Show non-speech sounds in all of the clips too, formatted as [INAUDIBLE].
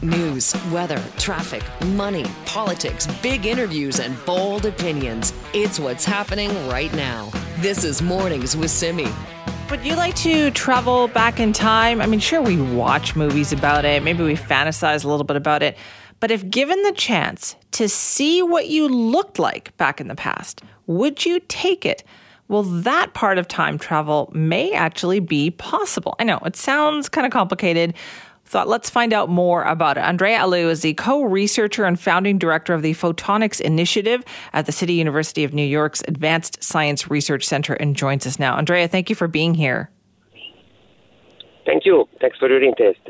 News, weather, traffic, money, politics, big interviews, and bold opinions. It's what's happening right now. This is Mornings with Simi. Would you like to travel back in time? I mean, sure, we watch movies about it. Maybe we fantasize a little bit about it. But if given the chance to see what you looked like back in the past, would you take it? Well, that part of time travel may actually be possible. I know it sounds kind of complicated. Thought let's find out more about it. Andrea Alù is the co researcher and founding director of the Photonics Initiative at the City University of New York's Advanced Science Research Center and joins us now. Andrea, thank you for being here. Thank you. Thanks for your interest.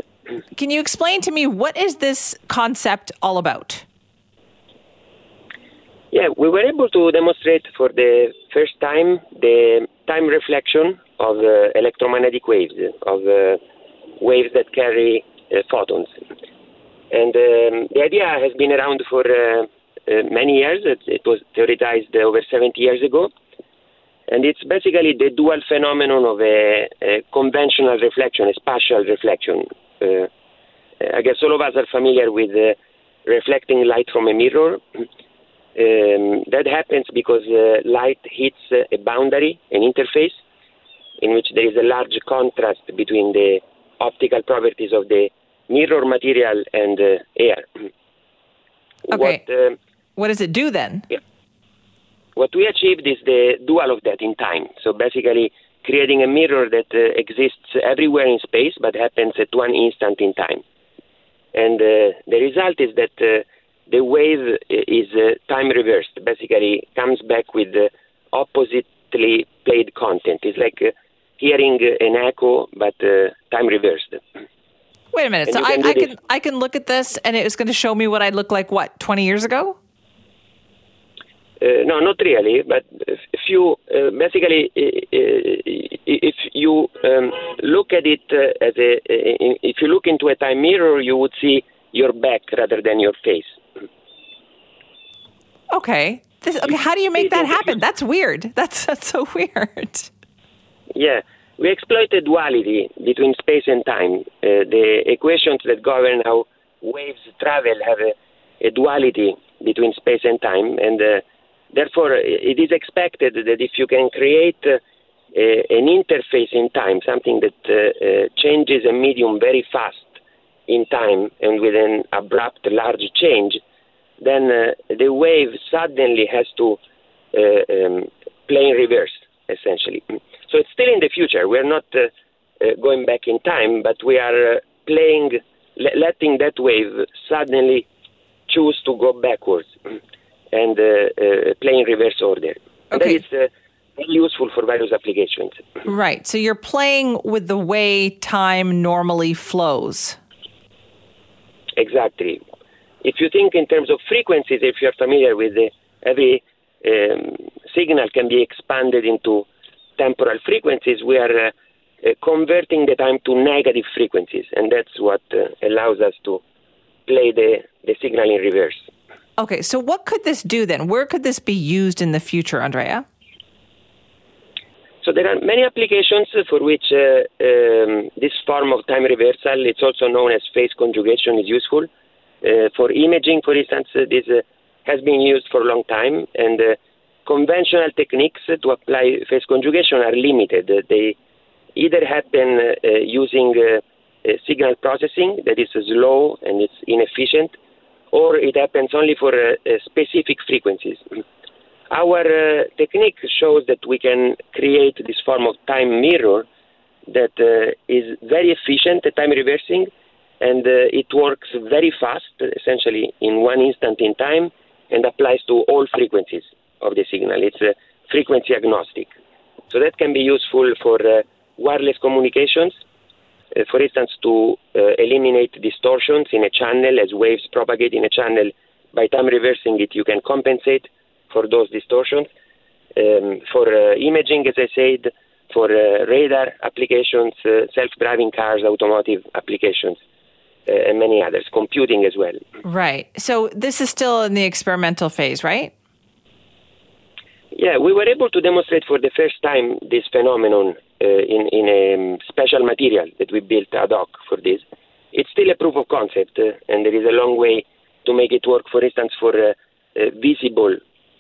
Can you explain to me what is this concept all about? Yeah, we were able to demonstrate for the first time the time reflection of uh, electromagnetic waves, of uh, waves that carry photons. And um, the idea has been around for uh, uh, many years. It, it, was theorized over 70 years ago. And it's basically the dual phenomenon of a, a conventional reflection, a spatial reflection. Uh, I guess all of us are familiar with reflecting light from a mirror. Um, that happens because uh, light hits a boundary, an interface, in which there is a large contrast between the optical properties of the mirror material and uh, air. [CLEARS THROAT] Okay. What, uh, what does it do then? Yeah. What we achieved is the dual of that in time. So basically, creating a mirror that uh, exists everywhere in space but happens at one instant in time. And uh, the result is that uh, the wave is uh, time reversed, basically comes back with oppositely played content. It's like uh, hearing an echo, but uh, time reversed. Wait a minute. And so I, I can I can look at this, and it was going to show me what I looked like. What twenty years ago? Uh, no, not really. But if you uh, basically, if you um, look at it as a, if you look into a time mirror, you would see your back rather than your face. Okay. This, okay. How do you make that happen? That's weird. [LAUGHS] That's that's so weird. Yeah, we exploit the duality between space and time. Uh, the equations that govern how waves travel have a, a duality between space and time, and uh, therefore it is expected that if you can create uh, a, an interface in time, something that uh, uh, changes a medium very fast in time and with an abrupt large change, then uh, the wave suddenly has to um, play in reverse, essentially. So it's still in the future. We're not uh, uh, going back in time, but we are uh, playing, letting that wave suddenly choose to go backwards [CLEARS THROAT] and play in reverse order. Okay. That is useful for various applications. [CLEARS THROAT] Right. So you're playing with the way time normally flows. Exactly. If you think in terms of frequencies, if you're familiar with the, every um, signal can be expanded into temporal frequencies, we are uh, uh, converting the time to negative frequencies, and that's what uh, allows us to play the, the signal in reverse. Okay, so what could this do then? Where could this be used in the future, Andrea? So there are many applications for which uh, um, this form of time reversal, it's also known as phase conjugation, is useful. Uh, for imaging, for instance, uh, this has been used for a long time, and conventional techniques to apply phase conjugation are limited. They either happen uh, using uh, signal processing that is slow and it's inefficient, or it happens only for uh, specific frequencies. Our uh, technique shows that we can create this form of time mirror that uh, is very efficient at time reversing and uh, it works very fast, essentially in one instant in time, and applies to all frequencies of the signal. It's frequency agnostic. So that can be useful for uh, wireless communications, uh, for instance, to uh, eliminate distortions in a channel as waves propagate in a channel. By time reversing it, you can compensate for those distortions. Um, for uh, imaging, as I said, for uh, radar applications, self-driving cars, automotive applications. and many others, computing as well. Right. So this is still in the experimental phase, right? Yeah, we were able to demonstrate for the first time this phenomenon uh, in, in a um, special material that we built ad hoc for this. it's still a proof of concept, uh, and there is a long way to make it work. For instance, for uh, uh, visible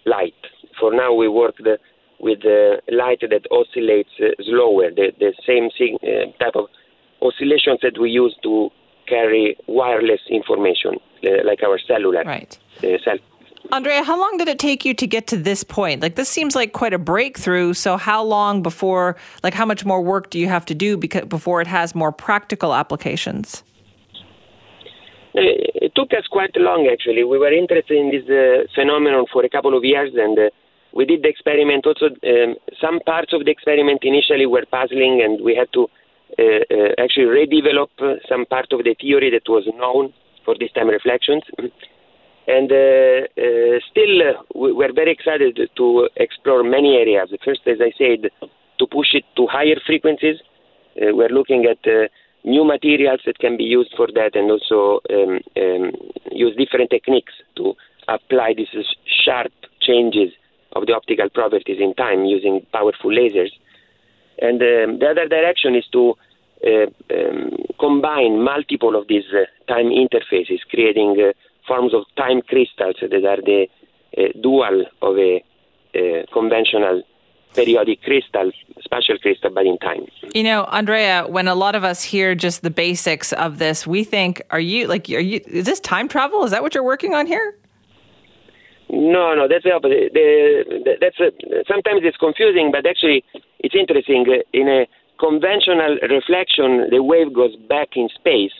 light. For now, we work the, with light that oscillates slower, the, the same sig- type of oscillations that we use to carry wireless information, like our cellular right. cell Andrea, how long did it take you to get to this point? Like this seems like quite a breakthrough. So how long before like how much more work do you have to do because before it has more practical applications? It took us quite long actually. We were interested in this uh, phenomenon for a couple of years and uh, we did the experiment also um, some parts of the experiment initially were puzzling and we had to uh, uh actually redevelop uh, some part of the theory that was known for this time reflections. And uh, uh, still, uh, we're very excited to explore many areas. First, as I said, to push it to higher frequencies. we're looking at new materials that can be used for that and also um, um, use different techniques to apply these sharp changes of the optical properties in time using powerful lasers. And um, the other direction is to uh, um, combine multiple of these uh, time interfaces, creating uh, forms of time crystals that are the uh, dual of a uh, conventional periodic crystal, spatial crystal, but in time. You know, Andrea, when a lot of us hear just the basics of this, we think, are you like, are you, is this time travel? Is that what you're working on here? No, no, that's the opposite. The, the, that's a, sometimes it's confusing, but actually it's interesting. In a conventional reflection, the wave goes back in space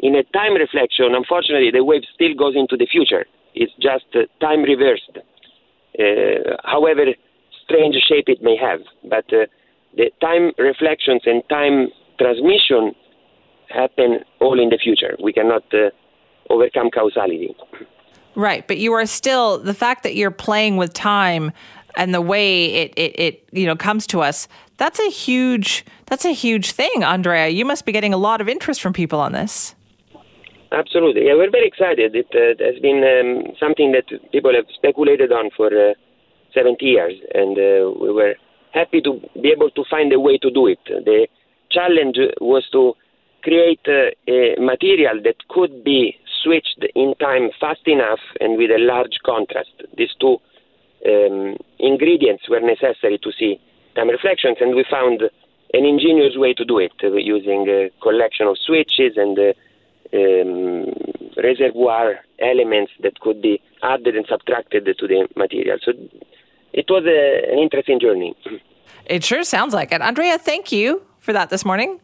in a time reflection, unfortunately, the wave still goes into the future. It's just uh, time reversed. Uh, however strange shape it may have, but uh, the time reflections and time transmission happen all in the future. We cannot uh, overcome causality. Right, but you are still the fact that you're playing with time and the way it, it, it you know comes to us. That's a huge that's a huge thing, Andrea. You must be getting a lot of interest from people on this. Absolutely. Yeah, we're very excited. It uh, has been um, something that people have speculated on for uh, 70 years, and uh, we were happy to be able to find a way to do it. The challenge was to create uh, a material that could be switched in time fast enough and with a large contrast. These two um, ingredients were necessary to see time reflections, and we found an ingenious way to do it uh, using a collection of switches and uh, um, reservoir elements that could be added and subtracted to the material. So it was a, an interesting journey. It sure sounds like it. Andrea, thank you for that this morning.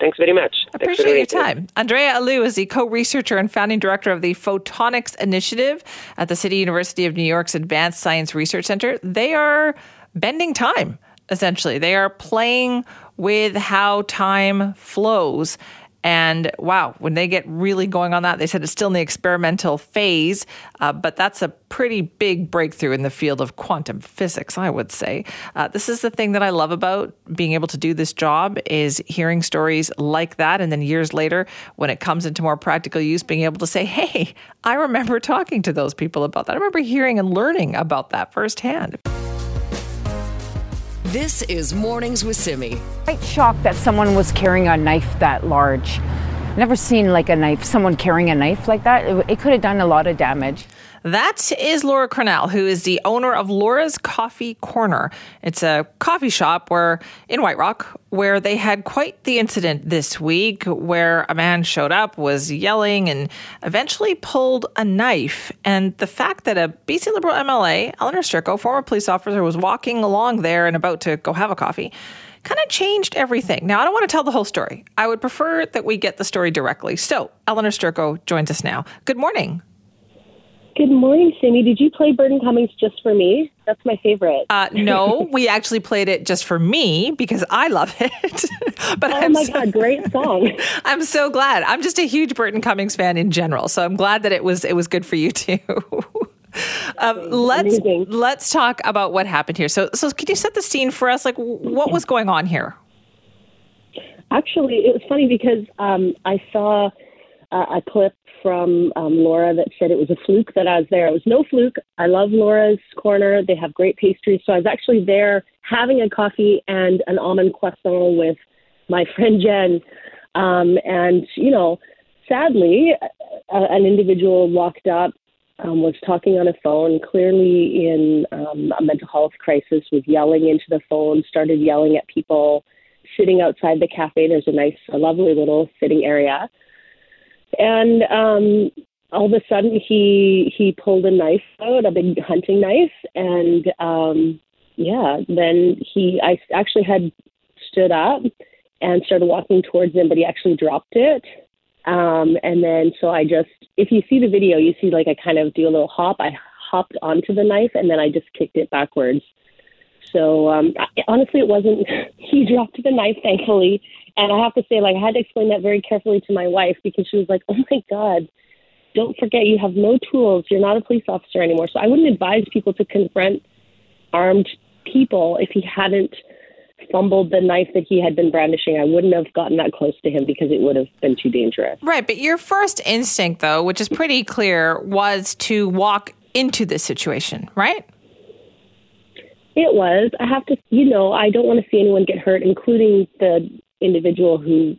Thanks very much. Appreciate your time. Andrea Alù is the co-researcher and founding director of the Photonics Initiative at the City University of New York's Advanced Science Research Center. They are bending time, essentially. They are playing with how time flows and wow, when they get really going on that, they said it's still in the experimental phase, uh, but that's a pretty big breakthrough in the field of quantum physics, I would say. Uh, this is the thing that I love about being able to do this job is hearing stories like that, and then years later, when it comes into more practical use, being able to say, "Hey, I remember talking to those people about that. I remember hearing and learning about that firsthand." This is Mornings with Simi. Quite shocked that someone was carrying a knife that large. Never seen like a knife, someone carrying a knife like that. It, it could have done a lot of damage. That is Laura Cornell, who is the owner of Laura's Coffee Corner. It's a coffee shop where in White Rock where they had quite the incident this week where a man showed up, was yelling, and eventually pulled a knife. And the fact that a BC Liberal MLA, Elenore Sturko, former police officer, was walking along there and about to go have a coffee kind of changed everything. Now, I don't want to tell the whole story. I would prefer that we get the story directly. So, Elenore Sturko joins us now. Good morning. Good morning, Simi. Did you play Burton Cummings just for me? That's my favorite. Uh, no, we actually played it just for me because I love it. [LAUGHS] but oh I'm my so, god, great song! [LAUGHS] I'm so glad. I'm just a huge Burton Cummings fan in general, so I'm glad that it was it was good for you too. [LAUGHS] um, let's Amazing. let's talk about what happened here. So, so can you set the scene for us? Like, what was going on here? Actually, it was funny because um, I saw uh, a clip from um, Laura that said it was a fluke that I was there. It was no fluke. I love Laura's Corner. They have great pastries. So I was actually there having a coffee and an almond croissant with my friend Jen. Um, and, you know, sadly, a, an individual walked up, um, was talking on a phone, clearly in um, a mental health crisis, was yelling into the phone, started yelling at people sitting outside the cafe. There's a nice, a lovely little sitting area. And um, all of a sudden, he he pulled a knife out, a big hunting knife, and um, yeah, then he I actually had stood up and started walking towards him, but he actually dropped it. Um, and then so I just, if you see the video, you see like I kind of do a little hop. I hopped onto the knife and then I just kicked it backwards. So um, honestly, it wasn't. [LAUGHS] he dropped the knife, thankfully, and I have to say, like, I had to explain that very carefully to my wife because she was like, "Oh my God, don't forget you have no tools. You're not a police officer anymore." So I wouldn't advise people to confront armed people if he hadn't fumbled the knife that he had been brandishing. I wouldn't have gotten that close to him because it would have been too dangerous. Right, but your first instinct, though, which is pretty clear, was to walk into this situation, right? It was. I have to, you know, I don't want to see anyone get hurt, including the individual who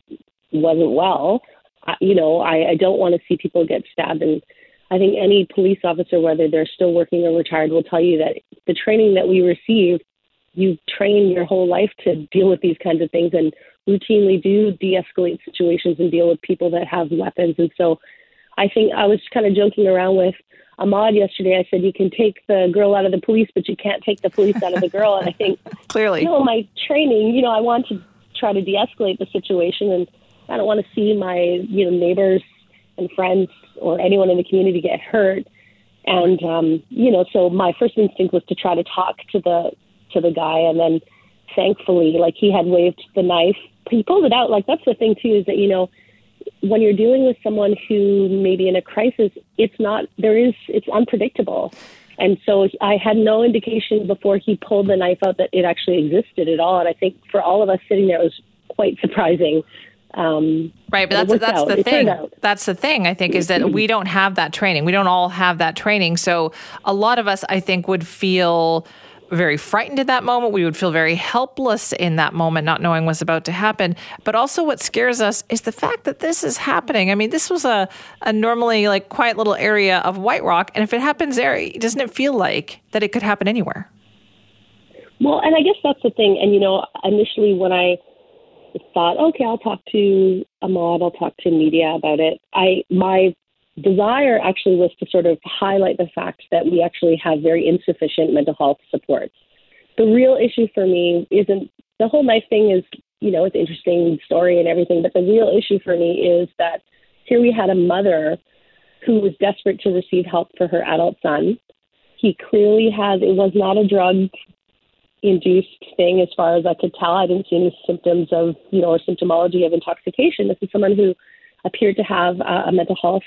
wasn't well. I, you know, I, I don't want to see people get stabbed. And I think any police officer, whether they're still working or retired, will tell you that the training that we receive, you train your whole life to deal with these kinds of things and routinely do de escalate situations and deal with people that have weapons. And so I think I was kind of joking around with Ahmad yesterday. I said you can take the girl out of the police, but you can't take the police out of the girl. And I think [LAUGHS] clearly, you know, my training, you know, I want to try to de-escalate the situation, and I don't want to see my you know neighbors and friends or anyone in the community get hurt. And um, you know, so my first instinct was to try to talk to the to the guy, and then thankfully, like he had waved the knife. He pulled it out. Like that's the thing too, is that you know when you're dealing with someone who may be in a crisis, it's not, there is, it's unpredictable. And so I had no indication before he pulled the knife out that it actually existed at all. And I think for all of us sitting there, it was quite surprising. Um, right, but that's that's out. the it thing. That's the thing. I think is that we don't have that training. We don't all have that training. So a lot of us, I think, would feel very frightened in that moment. We would feel very helpless in that moment, not knowing what's about to happen. But also, what scares us is the fact that this is happening. I mean, this was a, a normally like quiet little area of White Rock. And if it happens there, doesn't it feel like that it could happen anywhere? Well, and I guess that's the thing. And, you know, initially when I thought, okay, I'll talk to Ahmad, I'll talk to media about it, I, my desire actually was to sort of highlight the fact that we actually have very insufficient mental health supports. The real issue for me isn't the whole knife thing is, you know, it's an interesting story and everything, but the real issue for me is that here we had a mother who was desperate to receive help for her adult son. He clearly has, it was not a drug induced thing as far as I could tell. I didn't see any symptoms of, you know, or symptomology of intoxication. This is someone who appeared to have a mental health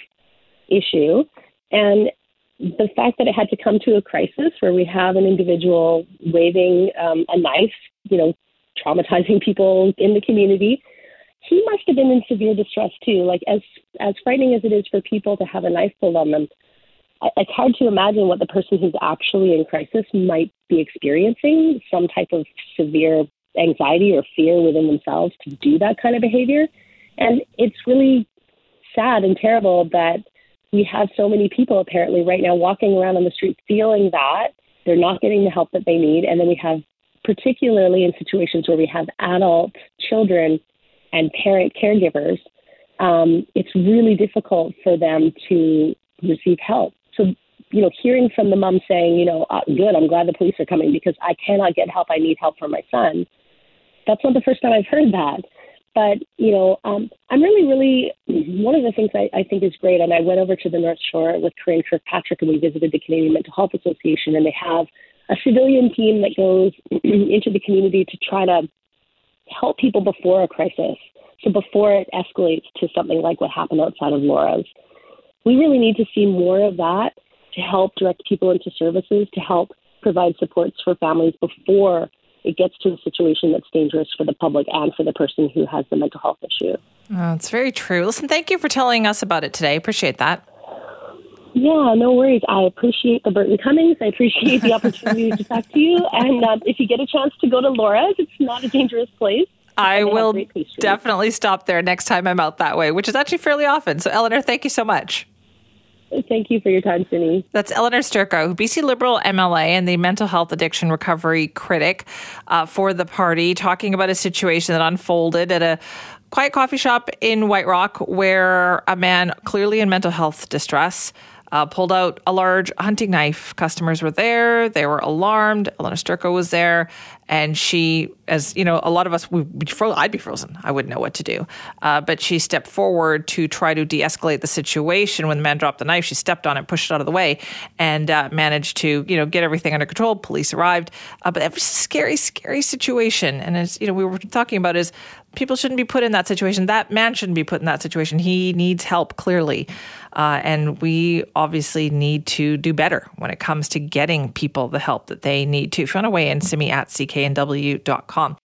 issue. And the fact that it had to come to a crisis where we have an individual waving um, a knife, you know, traumatizing [LAUGHS] people in the community, he must have been in severe distress too. Like as as frightening as it is for people to have a knife pulled on them, it's hard to imagine what the person who's actually in crisis might be experiencing. Some type of severe anxiety or fear within themselves to do that kind of behavior, and it's really sad and terrible that we have so many people apparently right now walking around on the street feeling that they're not getting the help that they need. And then we have, particularly in situations where we have adult children and parent caregivers, um, it's really difficult for them to receive help. So, you know, hearing from the mom saying, you know, uh, good, I'm glad the police are coming because I cannot get help. I need help for my son. That's not the first time I've heard that. But, you know, um, I'm really, really, one of the things I, I think is great, and I went over to the North Shore with Karin Kirkpatrick and we visited the Canadian Mental Health Association, and they have a civilian team that goes [CLEARS THROAT] into the community to try to help people before a crisis. So before it escalates to something like what happened outside of Laura's. We really need to see more of that to help direct people into services, to help provide supports for families before it gets to a situation that's dangerous for the public and for the person who has the mental health issue. Oh, it's very true. Listen, thank you for telling us about it today. Appreciate that. Yeah, no worries. I appreciate the Burton Cummings. I appreciate the [LAUGHS] opportunity to talk to you. And uh, if you get a chance to go to Laura's, it's not a dangerous place. I will definitely stop there next time I'm out that way, which is actually fairly often. So, Elenore, thank you so much. Thank you for your time, Simi. That's Elenore Sturko, BC Liberal MLA and the mental health addiction recovery critic uh, for the party, talking about a situation that unfolded at a quiet coffee shop in White Rock where a man clearly in mental health distress uh, pulled out a large hunting knife. Customers were there. They were alarmed. Elena Sturko was there. And she, as you know, a lot of us, I'd be frozen. I wouldn't know what to do. Uh, but she stepped forward to try to de escalate the situation. When the man dropped the knife, she stepped on it, pushed it out of the way, and uh, managed to, you know, get everything under control. Police arrived. Uh, but it was a scary, scary situation. And as, you know, we were talking about is people shouldn't be put in that situation. That man shouldn't be put in that situation. He needs help, clearly. Uh, and we obviously need to do better when it comes to getting people the help that they need to. If you want to weigh in, simi at cknw.com.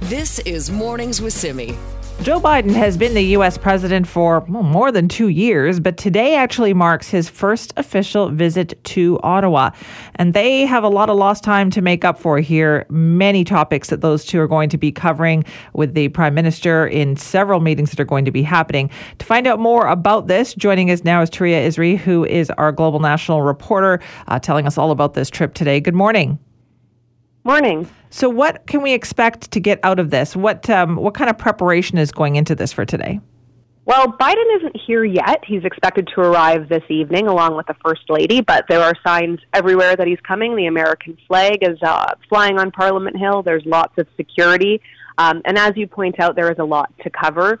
This is Mornings with Simi. Joe Biden has been the U.S. president for well, more than two years, but today actually marks his first official visit to Ottawa. And they have a lot of lost time to make up for here. Many topics that those two are going to be covering with the prime minister in several meetings that are going to be happening. To find out more about this, joining us now is Touria Izmi, who is our global national reporter, uh, telling us all about this trip today. Good morning. Morning. So, what can we expect to get out of this? What um, what kind of preparation is going into this for today? Well, Biden isn't here yet. He's expected to arrive this evening along with the First Lady, but there are signs everywhere that he's coming. The American flag is uh, flying on Parliament Hill. There's lots of security. Um, and as you point out, there is a lot to cover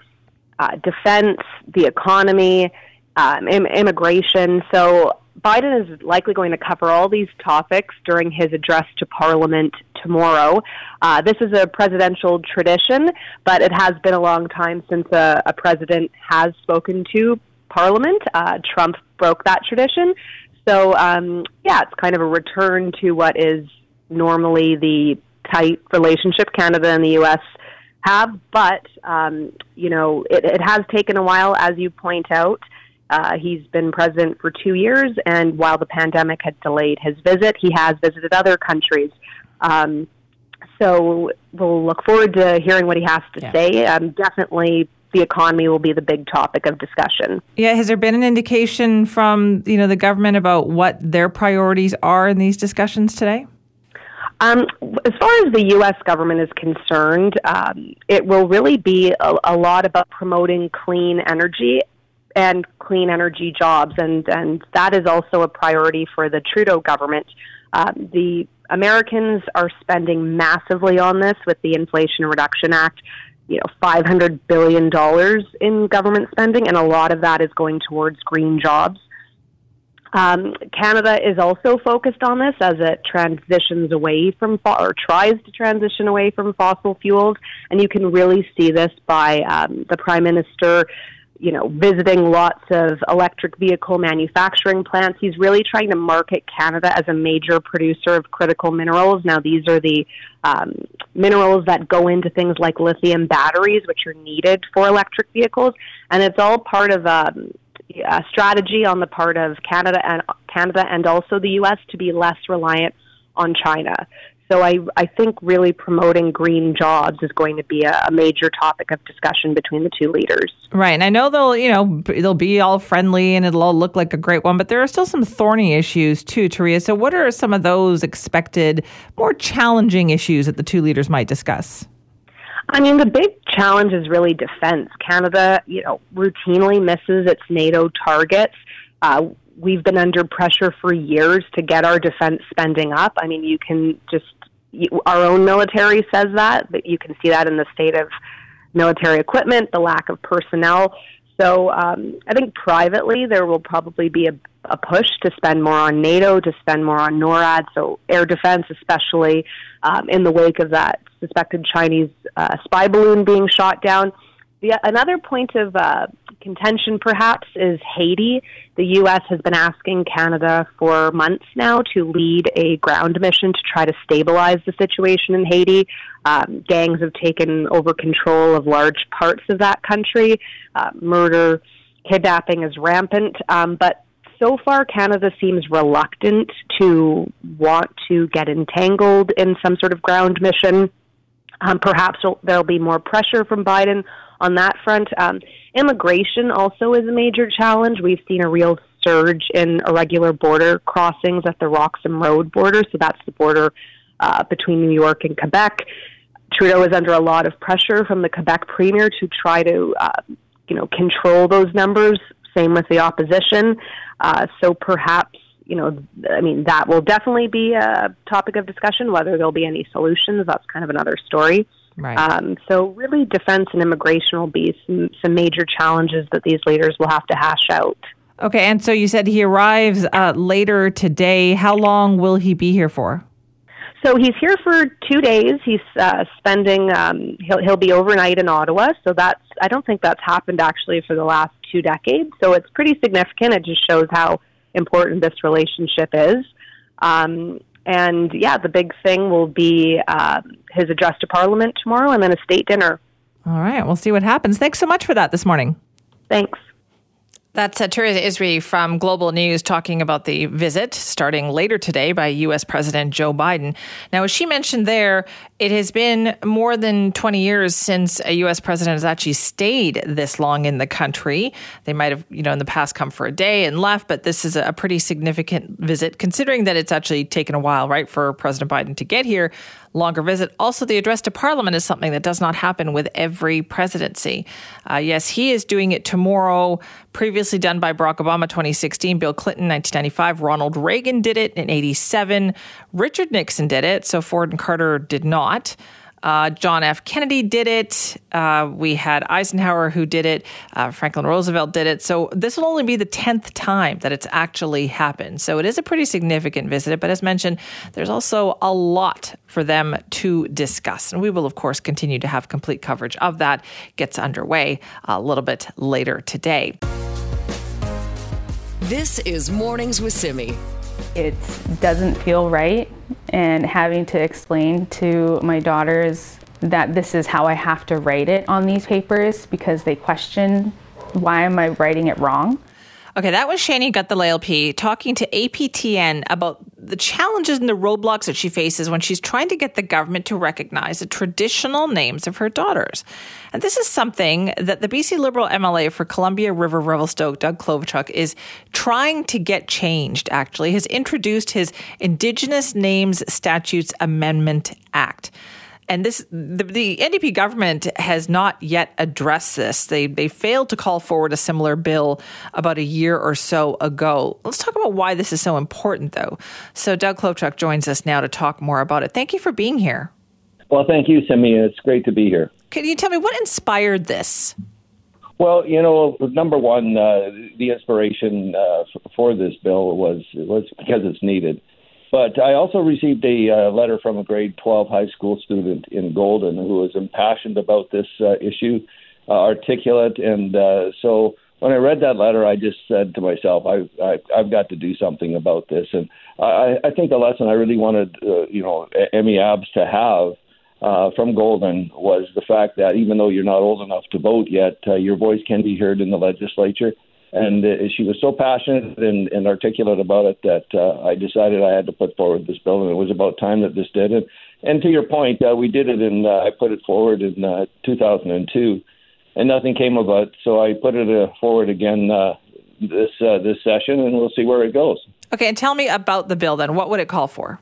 uh, defense, the economy, um, Im- immigration. So Biden is likely going to cover all these topics during his address to Parliament tomorrow. Uh, this is a presidential tradition, but it has been a long time since a, a president has spoken to Parliament. Uh, Trump broke that tradition. So, um, yeah, it's kind of a return to what is normally the tight relationship Canada and the U.S. have, but, um, you know, it, it has taken a while, as you point out. Uh, he's been president for two years, and while the pandemic had delayed his visit, he has visited other countries. Um, so we'll look forward to hearing what he has to yeah. say. Um, definitely, the economy will be the big topic of discussion. Yeah, has there been an indication from you know the government about what their priorities are in these discussions today? Um, as far as the U.S. government is concerned, um, it will really be a, a lot about promoting clean energy and clean energy jobs, and and that is also a priority for the Trudeau government. Um, the Americans are spending massively on this with the Inflation Reduction Act. You know, five hundred billion dollars in government spending, and a lot of that is going towards green jobs. Um, Canada is also focused on this as it transitions away from fo- or tries to transition away from fossil fuels, and you can really see this by um, the Prime Minister you know, visiting lots of electric vehicle manufacturing plants. He's really trying to market Canada as a major producer of critical minerals. Now, these are the um, minerals that go into things like lithium batteries, which are needed for electric vehicles, and it's all part of um, a strategy on the part of Canada and Canada and also the U.S. to be less reliant on China. So I, I think really promoting green jobs is going to be a, a, major topic of discussion between the two leaders. Right, and I know they'll you know they'll be all friendly and it'll all look like a great one, but there are still some thorny issues too, Touria. So what are some of those expected more challenging issues that the two leaders might discuss? I mean, the big challenge is really defense. Canada, you know, routinely misses its NATO targets. Uh, we've been under pressure for years to get our defense spending up. I mean, you can just our own military says that, but you can see that in the state of military equipment, the lack of personnel. So um, I think privately there will probably be a, a push to spend more on NATO, to spend more on NORAD, so air defense, especially um, in the wake of that suspected Chinese uh, spy balloon being shot down. The, another point of uh, contention, perhaps, is Haiti. The U.S. has been asking Canada for months now to lead a ground mission to try to stabilize the situation in Haiti. Um, gangs have taken over control of large parts of that country. Uh, murder, kidnapping is rampant. Um, but so far, Canada seems reluctant to want to get entangled in some sort of ground mission. Um, perhaps there'll be more pressure from Biden on that front. Um, immigration also is a major challenge. We've seen a real surge in irregular border crossings at the Roxham Road border, so that's the border uh, between New York and Quebec. Trudeau is under a lot of pressure from the Quebec premier to try to, uh, you know, control those numbers. Same with the opposition. Uh, so perhaps, you know, I mean, that will definitely be a topic of discussion. Whether there'll be any solutions, that's kind of another story. Right. Um, so really, defense and immigration will be some, some major challenges that these leaders will have to hash out. Okay, and so you said he arrives uh, later today. How long will he be here for? So he's here for two days. He's uh, spending. Um, he'll he'll be overnight in Ottawa. So that's. I don't think that's happened actually for the last two decades. So it's pretty significant. It just shows how important this relationship is. Um, and yeah, the big thing will be uh, his address to Parliament tomorrow, and then a state dinner. All right, we'll see what happens. Thanks so much for that this morning. Thanks. That's uh, Izmi from Global News talking about the visit starting later today by U.S. President Joe Biden. Now, as she mentioned there, it has been more than 20 years since a U.S. president has actually stayed this long in the country. They might have, you know, in the past come for a day and left, but this is a pretty significant visit considering that it's actually taken a while, right, for President Biden to get here longer visit. Also, the address to Parliament is something that does not happen with every presidency. Uh, yes, he is doing it tomorrow, previously done by Barack Obama 2016, Bill Clinton 1995, Ronald Reagan did it in 87, Richard Nixon did it, so Ford and Carter did not. Uh, John F. Kennedy did it. Uh, we had Eisenhower who did it. Uh, Franklin Roosevelt did it. So this will only be the 10th time that it's actually happened. So it is a pretty significant visit. But as mentioned, there's also a lot for them to discuss. And we will, of course, continue to have complete coverage of that. Gets underway a little bit later today. This is Mornings with Simi. It doesn't feel right, and having to explain to my daughters that this is how I have to write it on these papers because they question why am I writing it wrong. Okay, that was Shani Guthalay LP talking to APTN about the challenges and the roadblocks that she faces when she's trying to get the government to recognize the traditional names of her daughters. And this is something that the BC Liberal MLA for Columbia River Revelstoke, Doug Clovechok, is trying to get changed, actually, has introduced his Indigenous Names Statutes Amendment Act and this the, the, NDP government has not yet addressed this. They they failed to call forward a similar bill about a year or so ago. Let's talk about why this is so important, though. So Doug Clovechok joins us now to talk more about it. Thank you for being here. Well, thank you, Simi. It's great to be here. Can you tell me what inspired this? Well, you know, number one, uh, the inspiration uh, for this bill was was because it's needed. But I also received a uh, letter from a grade 12 high school student in Golden who was impassioned about this uh, issue, uh, articulate. And uh, so when I read that letter, I just said to myself, I, I, I've got to do something about this. And I, I think the lesson I really wanted, uh, you know, Emmy Abs to have uh, from Golden was the fact that even though you're not old enough to vote yet, uh, your voice can be heard in the legislature and uh, she was so passionate and, and articulate about it that uh, I decided I had to put forward this bill, and it was about time that this did it. And to your point, uh, we did it, and uh, I put it forward in uh, 2002, and nothing came of it. So I put it uh, forward again uh, this uh, this session, and we'll see where it goes. Okay, and tell me about the bill then. What would it call for?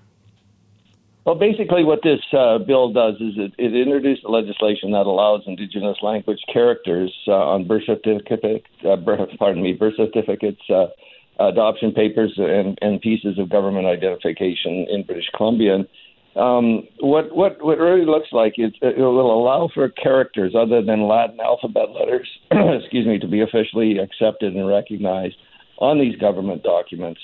Well, basically, what this uh, bill does is it, it introduced legislation that allows Indigenous language characters uh, on birth certificate, uh, pardon me, birth certificates, uh, adoption papers, and, and pieces of government identification in British Columbia. And, um, what what what really looks like is it will allow for characters other than Latin alphabet letters, [CLEARS THROAT] excuse me, to be officially accepted and recognized on these government documents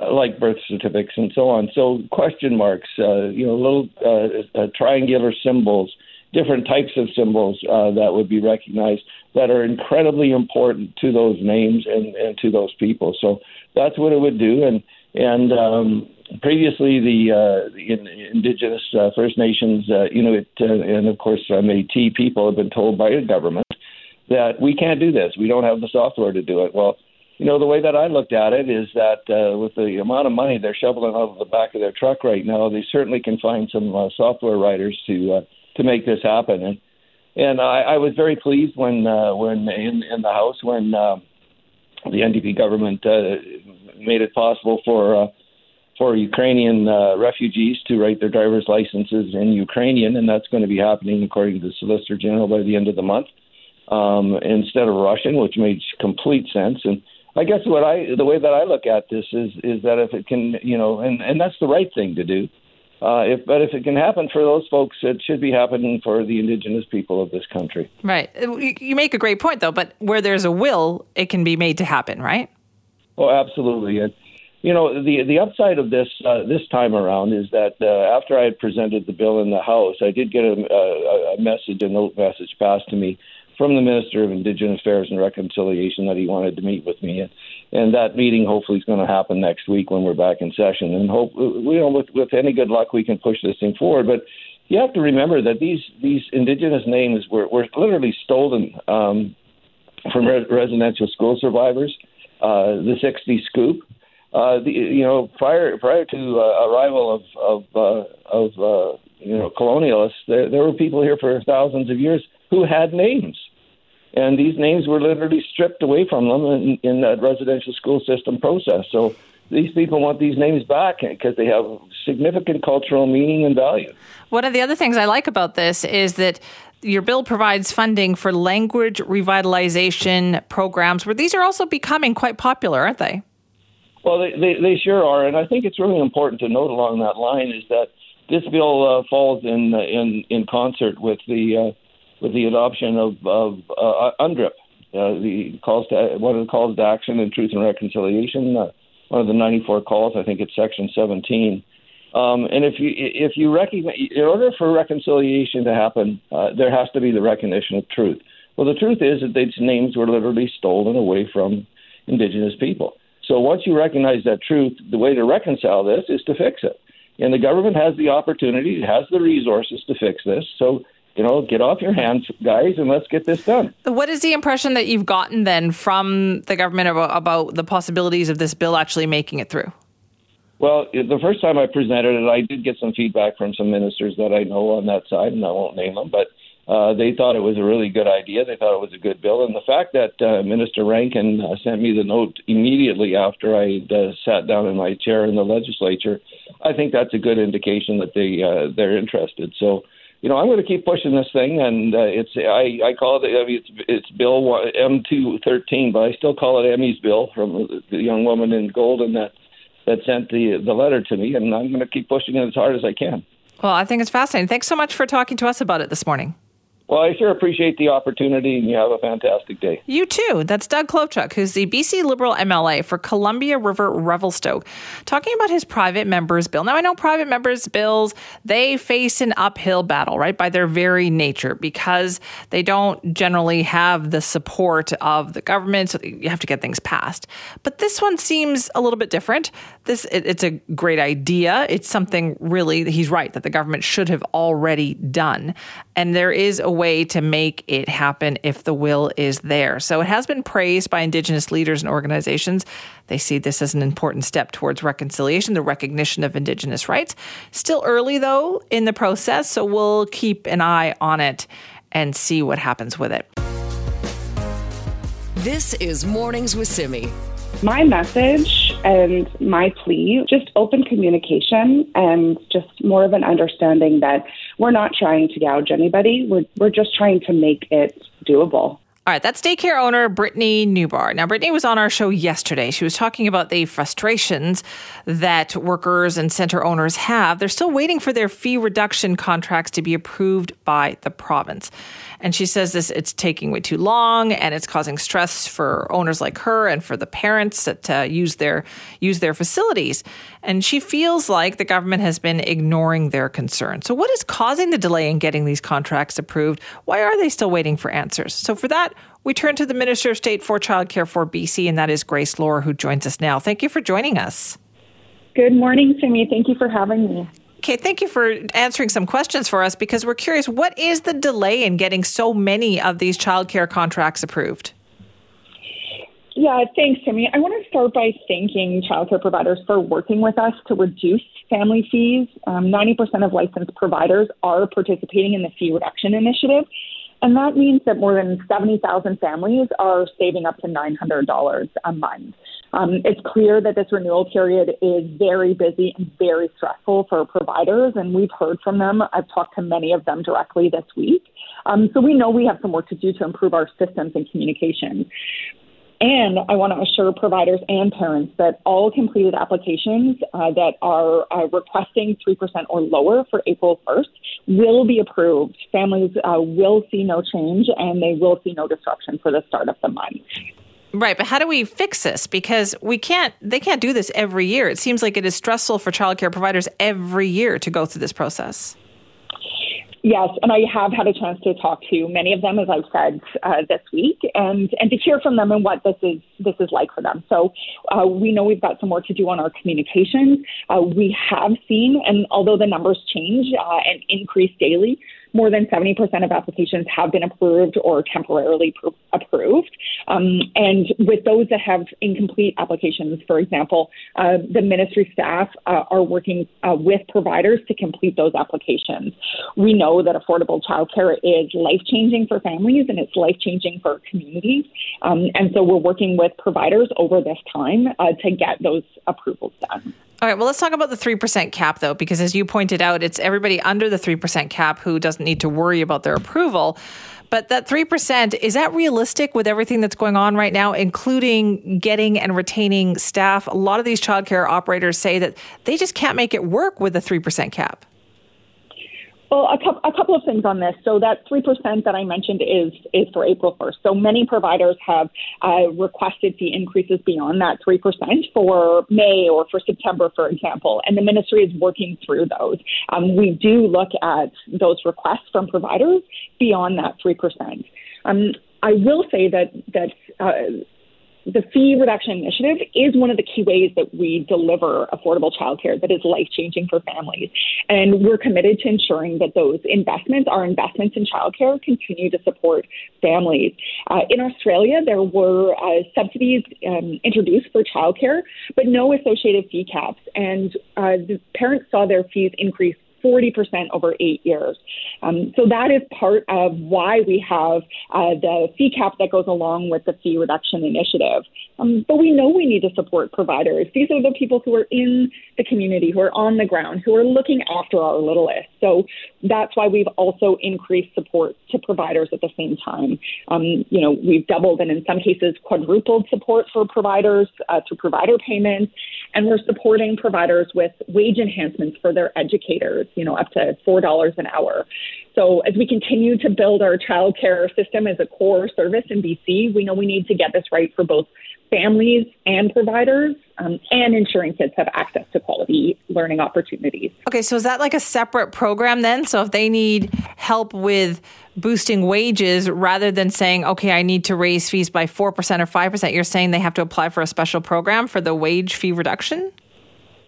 uh, like birth certificates and so on. So question marks, uh, you know, little uh, uh, triangular symbols, different types of symbols uh, that would be recognized that are incredibly important to those names and, and to those people. So that's what it would do. And and um, previously the, uh, the in, Indigenous uh, First Nations, uh, Inuit, uh, and of course uh, Métis people have been told by the government that we can't do this. We don't have the software to do it. Well you know, the way that I looked at it is that uh, with the amount of money they're shoveling out of the back of their truck right now, they certainly can find some uh, software writers to uh, to make this happen. And and I, I was very pleased when uh, when in in the House when uh, the NDP government uh, made it possible for. Uh, for Ukrainian uh, refugees to write their driver's licenses in Ukrainian, and that's going to be happening according to the Solicitor General by the end of the month, um, instead of Russian, which makes complete sense. And I guess what I the way that I look at this is is that if it can, you know, and and that's the right thing to do. Uh, if, but if it can happen for those folks, it should be happening for the indigenous people of this country. Right. You make a great point, though. But where there's a will, it can be made to happen, right? Oh, absolutely. And you know, the the upside of this uh, this time around is that uh, after I had presented the bill in the House, I did get a, a, a message, a note message passed to me from the Minister of Indigenous Affairs and Reconciliation that he wanted to meet with me, and, and that meeting hopefully is going to happen next week when we're back in session. And hope you know, with with any good luck, we can push this thing forward. But you have to remember that these these Indigenous names were were literally stolen um, from re- residential school survivors. Uh, the 60 scoop. Uh, the, you know, prior prior to uh, arrival of of uh, of uh, you know colonialists, there, there were people here for thousands of years who had names and these names were literally stripped away from them in, in that residential school system process. So these people want these names back because they have significant cultural meaning and value. One of the other things I like about this is that your bill provides funding for language revitalization programs, where these are also becoming quite popular, aren't they? Well, they, they, they sure are, and I think it's really important to note along that line is that this bill uh, falls in in in concert with the uh, with the adoption of, of uh, UNDRIP, uh, the calls to one of the calls to action in truth and reconciliation. Uh, one of the 94 calls, I think it's section 17. Um, and if you if you recognize, in order for reconciliation to happen, uh, there has to be the recognition of truth. Well, the truth is that these names were literally stolen away from Indigenous people. So once you recognize that truth, the way to reconcile this is to fix it. And the government has the opportunity, it has the resources to fix this. So you know, get off your hands, guys, and let's get this done. What is the impression that you've gotten then from the government about, about the possibilities of this bill actually making it through? Well, the first time I presented it, I did get some feedback from some ministers that I know on that side, and I won't name them, but uh, they thought it was a really good idea. They thought it was a good bill. And the fact that uh, Minister Rankin uh, sent me the note immediately after I uh, sat down in my chair in the legislature, I think that's a good indication that they uh, they're interested. So you know, I'm going to keep pushing this thing, and uh, it's I, I call it I mean, it's it's Bill M213, but I still call it Emmy's bill from the young woman in Golden that that sent the the letter to me, and I'm going to keep pushing it as hard as I can. Well, I think it's fascinating. Thanks so much for talking to us about it this morning. Well, I sure appreciate the opportunity, and you have a fantastic day. You too. That's Doug Clovechok, who's the BC Liberal MLA for Columbia River Revelstoke, talking about his private members bill. Now, I know private members bills they face an uphill battle, right, by their very nature, because they don't generally have the support of the government. So you have to get things passed. But this one seems a little bit different. This it, it's a great idea. It's something really. He's right that the government should have already done, and there is a way to make it happen if the will is there. So it has been praised by Indigenous leaders and organizations. They see this as an important step towards reconciliation, the recognition of Indigenous rights. Still early, though, in the process, so we'll keep an eye on it and see what happens with it. This is Mornings with Simi. My message and my plea just open communication and just more of an understanding that we're not trying to gouge anybody. We're, we're just trying to make it doable. All right, that's daycare owner Brittany Newbar. Now, Brittany was on our show yesterday. She was talking about the frustrations that workers and center owners have. They're still waiting for their fee reduction contracts to be approved by the province. And she says this it's taking way too long and it's causing stress for owners like her and for the parents that uh, use their use their facilities. And she feels like the government has been ignoring their concerns. So what is causing the delay in getting these contracts approved? Why are they still waiting for answers? So for that, we turn to the Minister of State for Childcare for BC, and that is Grace Lore, who joins us now. Thank you for joining us. Good morning, Simi. Thank you for having me. Okay, thank you for answering some questions for us because we're curious what is the delay in getting so many of these childcare contracts approved? Yeah, thanks, Simi. I want to start by thanking childcare providers for working with us to reduce family fees. Um, 90% of licensed providers are participating in the fee reduction initiative. And that means that more than 70,000 families are saving up to $900 a month. Um, it's clear that this renewal period is very busy and very stressful for providers, and we've heard from them. I've talked to many of them directly this week. Um, so we know we have some work to do to improve our systems and communication. And I want to assure providers and parents that all completed applications uh, that are uh, requesting 3% or lower for April 1st will be approved. Families uh, will see no change and they will see no disruption for the start of the month. Right, but how do we fix this? Because we can't, they can't do this every year. It seems like it is stressful for childcare providers every year to go through this process. Yes, and I have had a chance to talk to many of them, as I've said uh, this week, and and to hear from them and what this is this is like for them. So uh, we know we've got some work to do on our communications. Uh, we have seen, and although the numbers change uh, and increase daily, more than 70% of applications have been approved or temporarily approved. Um, and with those that have incomplete applications, for example, uh, the ministry staff uh, are working uh, with providers to complete those applications. We know that affordable childcare is life changing for families and it's life changing for communities. Um, and so we're working with providers over this time uh, to get those approvals done. All right, well, let's talk about the 3% cap, though, because as you pointed out, it's everybody under the 3% cap who doesn't need to worry about their approval. But that 3%, is that realistic with everything that's going on right now, including getting and retaining staff? A lot of these childcare operators say that they just can't make it work with a 3% cap. Well, a, a couple of things on this. So that three percent that I mentioned is is for April first. So many providers have uh, requested fee increases beyond that three percent for May or for September, for example, and the ministry is working through those. Um, we do look at those requests from providers beyond that three percent. Um, I will say that that. Uh, the fee reduction initiative is one of the key ways that we deliver affordable childcare that is life changing for families. And we're committed to ensuring that those investments, our investments in childcare, continue to support families. Uh, in Australia, there were uh, subsidies um, introduced for childcare, but no associated fee caps. And uh, the parents saw their fees increase 40% over eight years. Um, so that is part of why we have uh, the fee cap that goes along with the fee reduction initiative. Um, but we know we need to support providers. These are the people who are in the community, who are on the ground, who are looking after our littlest. So that's why we've also increased support to providers at the same time. Um, you know, we've doubled and in some cases quadrupled support for providers uh, through provider payments, and we're supporting providers with wage enhancements for their educators, you know, up to $4 an hour. So as we continue to build our childcare system as a core service in BC, we know we need to get this right for both families and providers um, and ensuring kids have access to quality learning opportunities. Okay, so is that like a separate program then? So if they need help with boosting wages rather than saying, okay, I need to raise fees by 4% or 5%, you're saying they have to apply for a special program for the wage fee reduction?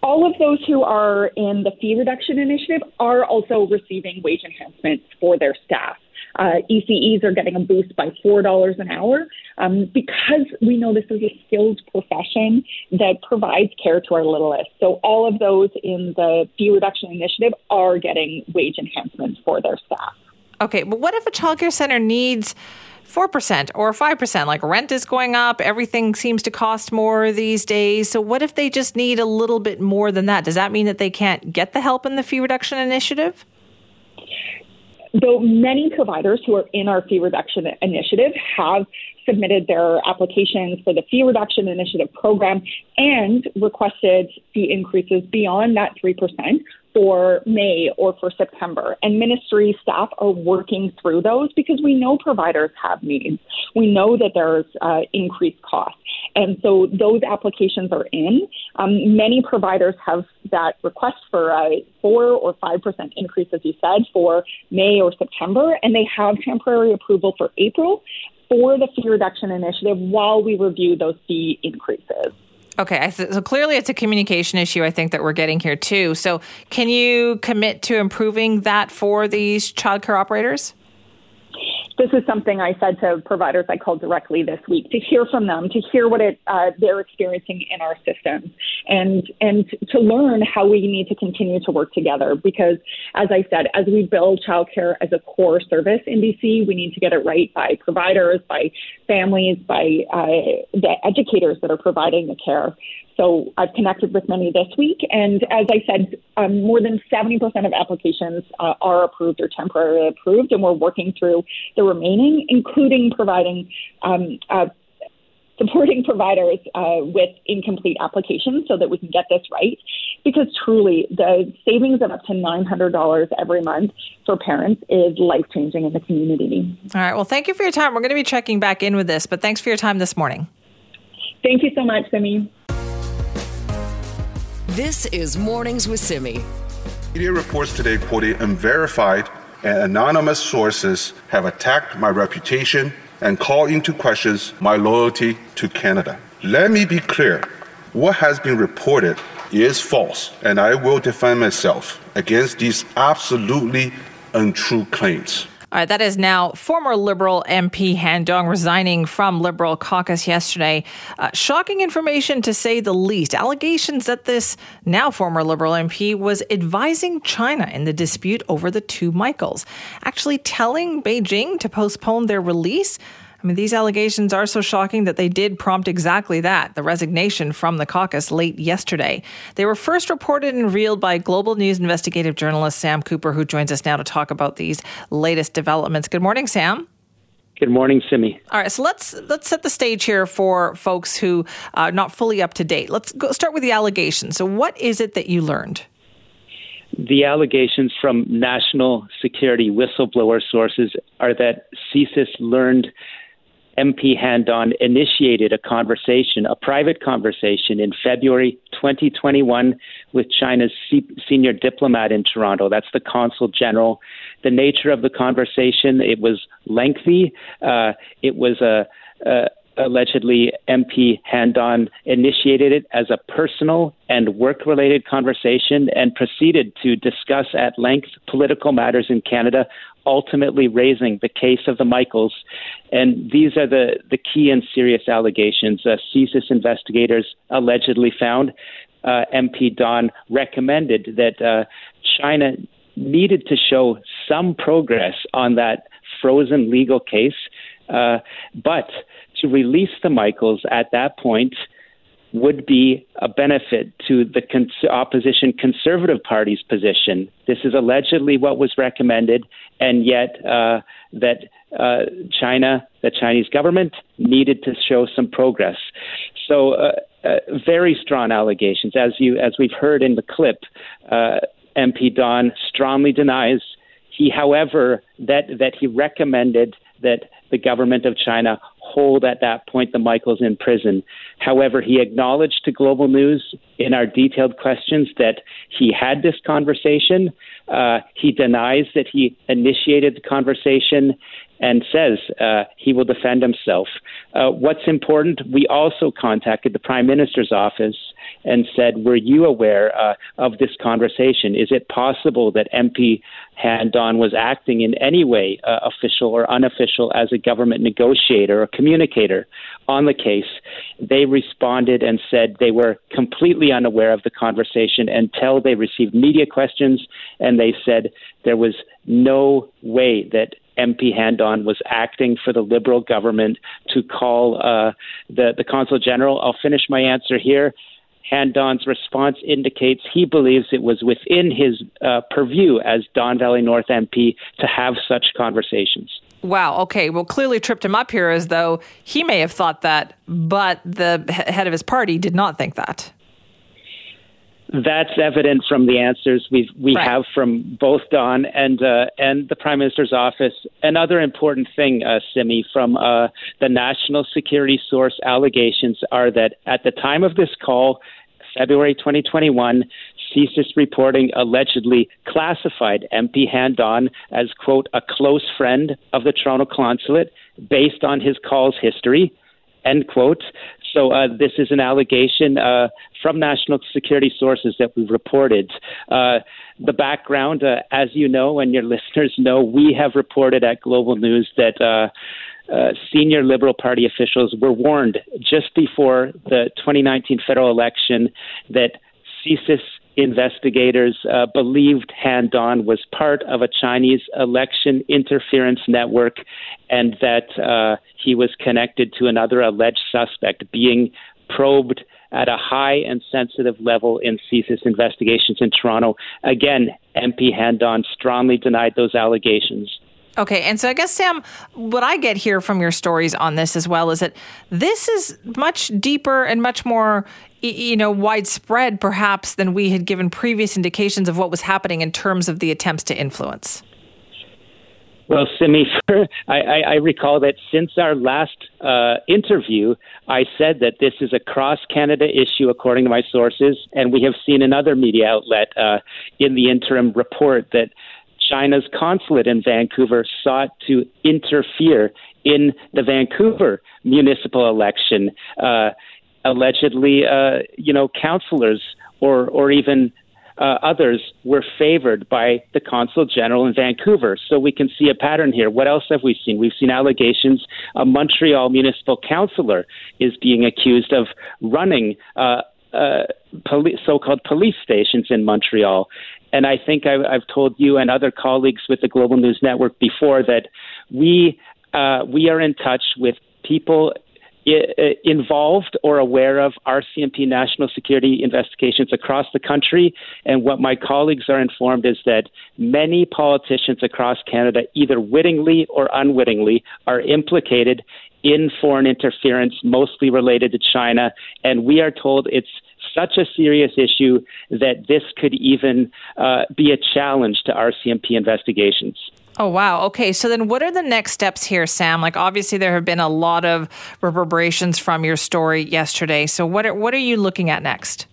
All of those who are in the fee reduction initiative are also receiving wage enhancements for their staff. Uh, ECEs are getting a boost by $4 an hour um, because we know this is a skilled profession that provides care to our littlest. So all of those in the fee reduction initiative are getting wage enhancements for their staff. Okay, but what if a childcare center needs 4% or 5%? Like rent is going up, everything seems to cost more these days. So, what if they just need a little bit more than that? Does that mean that they can't get the help in the fee reduction initiative? Though many providers who are in our fee reduction initiative have submitted their applications for the fee reduction initiative program and requested fee increases beyond that 3% for May or for September. And ministry staff are working through those because we know providers have needs. We know that there's uh, increased costs. And so those applications are in. Um, many providers have that request for a four or five percent increase, as you said, for May or September, and they have temporary approval for April for the fee reduction initiative while we review those fee increases. Okay, so clearly it's a communication issue, I think, that we're getting here too. So, can you commit to improving that for these childcare operators? This is something I said to providers I called directly this week to hear from them, to hear what it, uh, they're experiencing in our system, and and to learn how we need to continue to work together. Because, as I said, as we build childcare as a core service in BC, we need to get it right by providers, by families, by uh, the educators that are providing the care. So I've connected with many this week, and as I said, um, more than 70% of applications uh, are approved or temporarily approved, and we're working through the remaining, including providing. Um, uh, supporting providers uh, with incomplete applications so that we can get this right. Because truly, the savings of up to $900 every month for parents is life changing in the community. All right. Well, thank you for your time. We're going to be checking back in with this, but thanks for your time this morning. Thank you so much, Simi. This is Mornings with Simi. Media reports today quoted unverified and anonymous sources have attacked my reputation and called into questions my loyalty to Canada. Let me be clear what has been reported is false, and I will defend myself against these absolutely untrue claims. All right, that is now former Liberal MP Han Dong resigning from Liberal caucus yesterday. Uh, shocking information to say the least. Allegations that this now former Liberal MP was advising China in the dispute over the two Michaels, actually telling Beijing to postpone their release. I mean, these allegations are so shocking that they did prompt exactly that the resignation from the caucus late yesterday. They were first reported and revealed by Global News investigative journalist Sam Cooper, who joins us now to talk about these latest developments. Good morning, Sam. Good morning, Simi. All right, so let's let's set the stage here for folks who are not fully up to date. Let's go start with the allegations. So, what is it that you learned? The allegations from national security whistleblower sources are that CSIS learned MP Han Dong initiated a conversation, a private conversation in February 2021 with China's senior diplomat in Toronto. That's the consul general. The nature of the conversation, it was lengthy. Uh, it was a, a allegedly MP Han Dong initiated it as a personal and work related conversation and proceeded to discuss at length political matters in Canada ultimately raising the case of the Michaels. And these are the, the key and serious allegations. Uh, CSIS investigators allegedly found uh, MP Dong recommended that uh, China needed to show some progress on that frozen legal case, uh, but to release the Michaels at that point would be a benefit to the cons- opposition Conservative Party's position. This is allegedly what was recommended, and yet uh, that uh, China, the Chinese government, needed to show some progress. So, uh, uh very strong allegations, as you as we've heard in the clip. Uh, MP Dong strongly denies. He, however, that that he recommended that the government of China hold at that point the Michaels in prison. However, he acknowledged to Global News in our detailed questions that he had this conversation. Uh, he denies that he initiated the conversation and says uh, he will defend himself. Uh, what's important, we also contacted the Prime Minister's office and said, Were you aware uh, of this conversation? Is it possible that MP Han Dong was acting in any way, uh, official or unofficial, as a government negotiator or communicator on the case? They responded and said they were completely unaware of the conversation until they received media questions, and they said there was no way that MP Han Dong was acting for the Liberal government to call uh, the the consul general. I'll finish my answer here. Han Dong's response indicates he believes it was within his uh, purview as Don Valley North MP to have such conversations. Wow. Okay. Well, clearly tripped him up here as though he may have thought that, but the head of his party did not think that. That's evident from the answers we we right. have from both Dong and uh, and the Prime Minister's office. Another important thing, uh, Simi, from uh, the national security source allegations are that at the time of this call, February 2021, CSIS reporting allegedly classified MP Han Dong as quote a close friend of the Toronto consulate based on his call's history end quote. So uh, this is an allegation uh, from national security sources that we've reported. Uh, the background, uh, as you know, and your [LAUGHS] listeners know, we have reported at Global News that. Uh, uh, senior Liberal Party officials were warned just before the 2019 federal election that CSIS investigators uh, believed Han Dong was part of a Chinese election interference network and that uh, he was connected to another alleged suspect being probed at a high and sensitive level in CSIS investigations in Toronto. Again, MP Han Dong strongly denied those allegations. Okay, and so I guess Sam, what I get here from your stories on this as well is that this is much deeper and much more, you know, widespread perhaps than we had given previous indications of what was happening in terms of the attempts to influence. Well, Simi, [LAUGHS] I, I, I, recall that since our last uh, interview, I said that this is a cross Canada issue, according to my sources, and we have seen another media outlet uh, in the interim report that China's consulate in Vancouver sought to interfere in the Vancouver municipal election. Uh, allegedly, uh, you know, councillors or or even uh, others were favored by the consul general in Vancouver. So we can see a pattern here. What else have we seen? We've seen allegations a Montreal municipal councillor is being accused of running. Uh, uh, poli- so-called police stations in Montreal, and I think I, I've told you and other colleagues with the Global News Network before that we uh, we are in touch with people involved or aware of RCMP national security investigations across the country. And what my colleagues are informed is that many politicians across Canada, either wittingly or unwittingly, are implicated in foreign interference, mostly related to China. And we are told it's such a serious issue that this could even uh, be a challenge to RCMP investigations. Oh, wow. Okay. So then what are the next steps here, Sam? Like, obviously, there have been a lot of reverberations from your story yesterday. So, what are, what are you looking at next?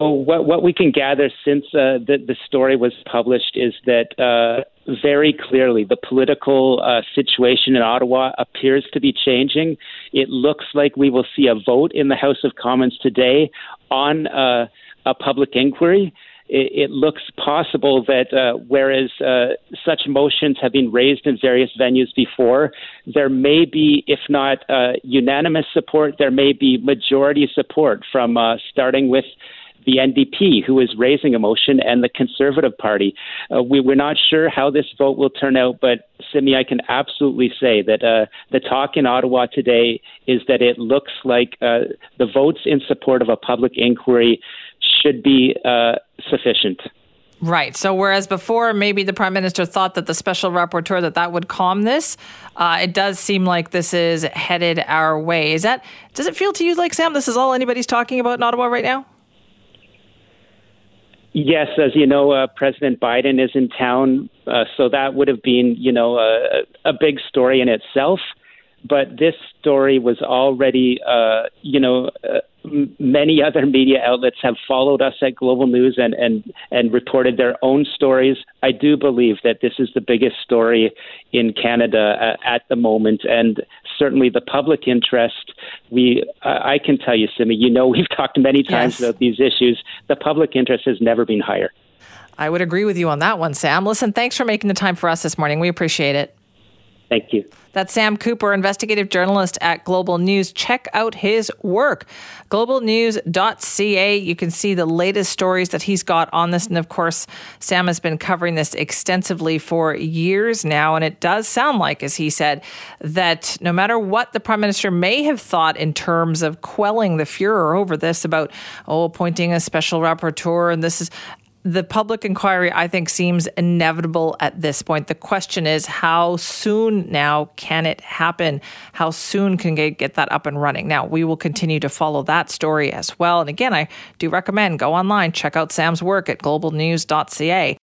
Well, what, what we can gather since uh, the, the story was published is that uh, very clearly the political uh, situation in Ottawa appears to be changing. It looks like we will see a vote in the House of Commons today on uh, a public inquiry. It, looks possible that uh, whereas uh, such motions have been raised in various venues before, there may be, if not unanimous support, there may be majority support from starting with the NDP, who is raising a motion, and the Conservative Party. Uh, we, we're not sure how this vote will turn out, but Simi, I can absolutely say that uh, the talk in Ottawa today is that it looks like uh, the votes in support of a public inquiry should be uh, sufficient. Right. So whereas before maybe the prime minister thought that the special rapporteur that that would calm this, uh, it does seem like this is headed our way. Is that? Does it feel to you like Sam? This is all anybody's talking about in Ottawa right now? Yes, as you know, uh, President Biden is in town, uh, so that would have been, you know, a, a big story in itself. But this story was already, uh, you know, uh, many [LAUGHS] other media outlets have followed us at Global News and, and, and reported their own stories. I do believe that this is the biggest story in Canada uh, at the moment, and certainly the public interest. We, I can tell you, Simi, you know, [LAUGHS] we've talked many times yes. about these issues. The public interest has never been higher. I would agree with you on that one, Sam. Listen, thanks for making the time for us this morning. We appreciate it. Thank you. That's Sam Cooper, investigative journalist at Global News. Check out his work, globalnews.ca. You can see the latest stories that he's got on this. And of course, Sam has been covering this extensively for years now. And it does sound like, as he said, that no matter what the prime minister may have thought in terms of quelling the furor over this about, oh, appointing a special rapporteur, and this is the public inquiry, I think, seems inevitable at this point. The question is, how soon now can it happen? How soon can get, get that up and running? Now, we will continue to follow that story as well. And again, I do recommend go online, check out Sam's work at globalnews.ca.